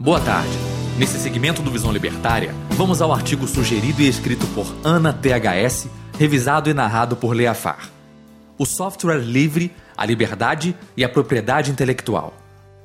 Boa tarde. Nesse segmento do Visão Libertária, vamos ao artigo sugerido e escrito por Ana THS, revisado e narrado por Leafar. O software livre, a liberdade e a propriedade intelectual.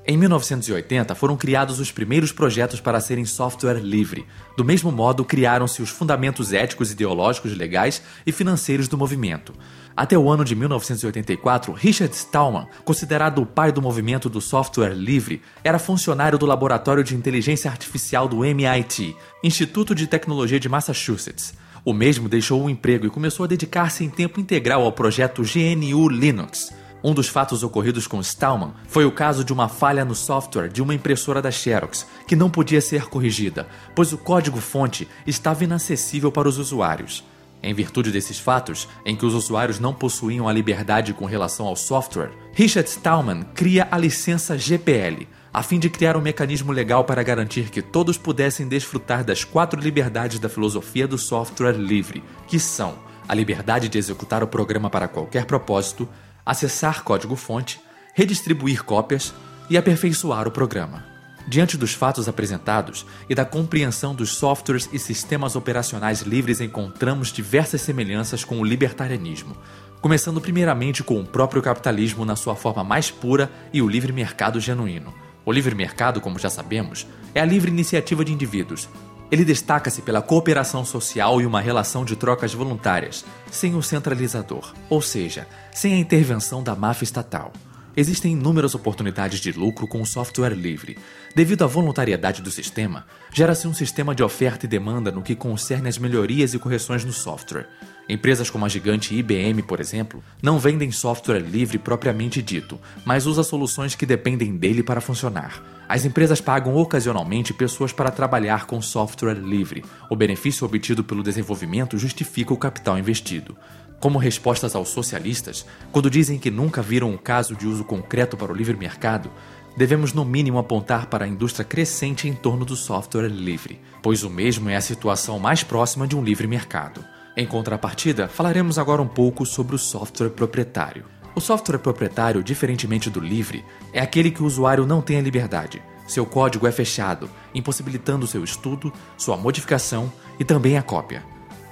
Em 1980 foram criados os primeiros projetos para serem software livre. Do mesmo modo, criaram-se os fundamentos éticos, ideológicos, legais e financeiros do movimento. Até o ano de 1984, Richard Stallman, considerado o pai do movimento do software livre, era funcionário do Laboratório de Inteligência Artificial do MIT, Instituto de Tecnologia de Massachusetts. O mesmo deixou o emprego e começou a dedicar-se em tempo integral ao projeto GNU Linux. Um dos fatos ocorridos com Stallman foi o caso de uma falha no software de uma impressora da Xerox, que não podia ser corrigida, pois o código-fonte estava inacessível para os usuários. Em virtude desses fatos, em que os usuários não possuíam a liberdade com relação ao software, Richard Stallman cria a licença GPL, a fim de criar um mecanismo legal para garantir que todos pudessem desfrutar das quatro liberdades da filosofia do software livre, que são a liberdade de executar o programa para qualquer propósito, acessar código-fonte, redistribuir cópias e aperfeiçoar o programa. Diante dos fatos apresentados e da compreensão dos softwares e sistemas operacionais livres, encontramos diversas semelhanças com o libertarianismo, começando primeiramente com o próprio capitalismo na sua forma mais pura e o livre mercado genuíno. O livre mercado, como já sabemos, é a livre iniciativa de indivíduos, ele destaca-se pela cooperação social e uma relação de trocas voluntárias, sem o centralizador, ou seja, sem a intervenção da máfia estatal. Existem inúmeras oportunidades de lucro com o software livre. Devido à voluntariedade do sistema, gera-se um sistema de oferta e demanda no que concerne as melhorias e correções no software. Empresas como a gigante IBM, por exemplo, não vendem software livre propriamente dito, mas usa soluções que dependem dele para funcionar. As empresas pagam ocasionalmente pessoas para trabalhar com software livre. O benefício obtido pelo desenvolvimento justifica o capital investido como respostas aos socialistas, quando dizem que nunca viram um caso de uso concreto para o livre mercado, devemos no mínimo apontar para a indústria crescente em torno do software livre, pois o mesmo é a situação mais próxima de um livre mercado. Em contrapartida, falaremos agora um pouco sobre o software proprietário. O software proprietário, diferentemente do livre, é aquele que o usuário não tem a liberdade. Seu código é fechado, impossibilitando seu estudo, sua modificação e também a cópia.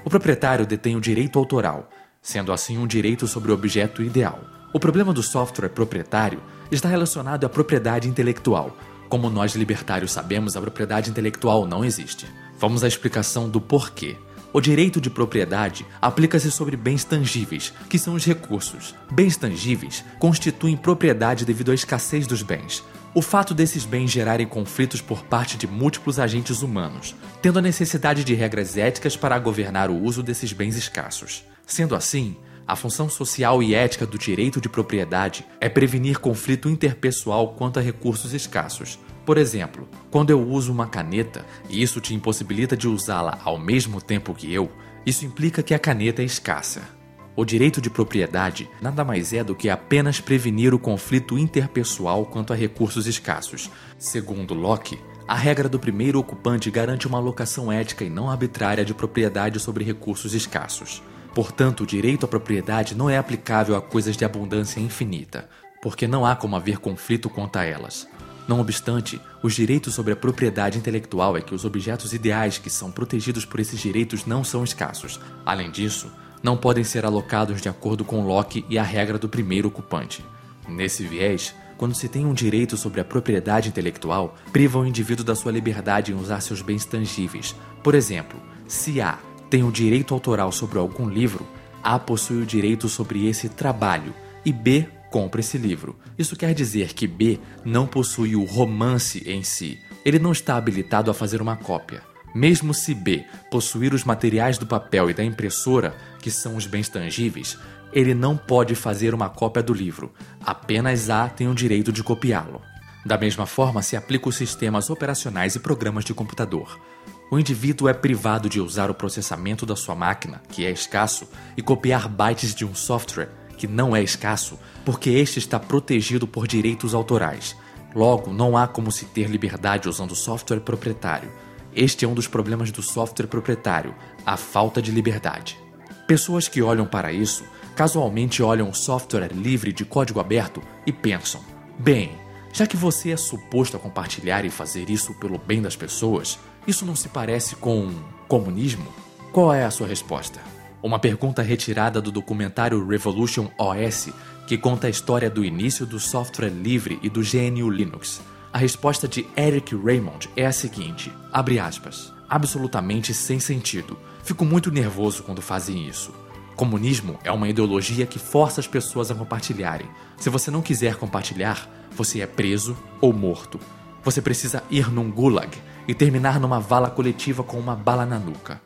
O proprietário detém o direito autoral, sendo assim um direito sobre o objeto ideal. O problema do software proprietário está relacionado à propriedade intelectual. Como nós libertários sabemos, a propriedade intelectual não existe. Vamos à explicação do porquê. O direito de propriedade aplica-se sobre bens tangíveis, que são os recursos. Bens tangíveis constituem propriedade devido à escassez dos bens. O fato desses bens gerarem conflitos por parte de múltiplos agentes humanos, tendo a necessidade de regras éticas para governar o uso desses bens escassos. Sendo assim, a função social e ética do direito de propriedade é prevenir conflito interpessoal quanto a recursos escassos. Por exemplo, quando eu uso uma caneta e isso te impossibilita de usá-la ao mesmo tempo que eu, isso implica que a caneta é escassa. O direito de propriedade nada mais é do que apenas prevenir o conflito interpessoal quanto a recursos escassos. Segundo Locke, a regra do primeiro ocupante garante uma alocação ética e não arbitrária de propriedade sobre recursos escassos. Portanto, o direito à propriedade não é aplicável a coisas de abundância infinita, porque não há como haver conflito quanto a elas. Não obstante, os direitos sobre a propriedade intelectual é que os objetos ideais que são protegidos por esses direitos não são escassos. Além disso, não podem ser alocados de acordo com Locke e a regra do primeiro ocupante. Nesse viés, quando se tem um direito sobre a propriedade intelectual, priva o indivíduo da sua liberdade em usar seus bens tangíveis. Por exemplo, se A tem o direito autoral sobre algum livro, A possui o direito sobre esse trabalho e B compra esse livro. Isso quer dizer que B não possui o romance em si. Ele não está habilitado a fazer uma cópia. Mesmo se B possuir os materiais do papel e da impressora, que são os bens tangíveis, ele não pode fazer uma cópia do livro. Apenas A tem o direito de copiá-lo. Da mesma forma, se aplica os sistemas operacionais e programas de computador. O indivíduo é privado de usar o processamento da sua máquina, que é escasso, e copiar bytes de um software, que não é escasso, porque este está protegido por direitos autorais. Logo, não há como se ter liberdade usando software proprietário. Este é um dos problemas do software proprietário, a falta de liberdade. Pessoas que olham para isso casualmente olham o software livre de código aberto e pensam: bem, Já que você é suposto a compartilhar e fazer isso pelo bem das pessoas, isso não se parece com comunismo? Qual é a sua resposta? Uma pergunta retirada do documentário Revolution OS, que conta a história do início do software livre e do GNU Linux. A resposta de Eric Raymond é a seguinte: abre aspas, absolutamente sem sentido. Fico muito nervoso quando fazem isso. Comunismo é uma ideologia que força as pessoas a compartilharem. Se você não quiser compartilhar, você é preso ou morto. Você precisa ir num gulag e terminar numa vala coletiva com uma bala na nuca.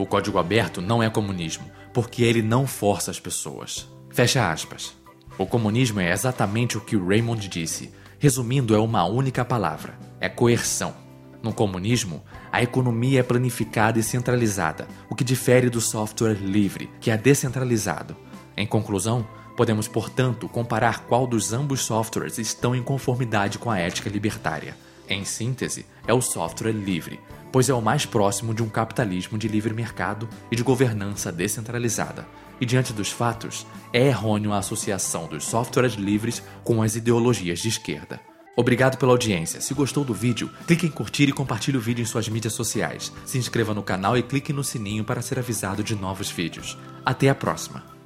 O código aberto não é comunismo, porque ele não força as pessoas. Fecha aspas. O comunismo é exatamente o que Raymond disse. Resumindo, é uma única palavra: é coerção. No comunismo, a economia é planificada e centralizada, o que difere do software livre, que é descentralizado. Em conclusão, podemos, portanto, comparar qual dos ambos softwares estão em conformidade com a ética libertária. Em síntese, é o software livre, pois é o mais próximo de um capitalismo de livre mercado e de governança descentralizada. E diante dos fatos, é errôneo a associação dos softwares livres com as ideologias de esquerda. Obrigado pela audiência. Se gostou do vídeo, clique em curtir e compartilhe o vídeo em suas mídias sociais. Se inscreva no canal e clique no sininho para ser avisado de novos vídeos. Até a próxima!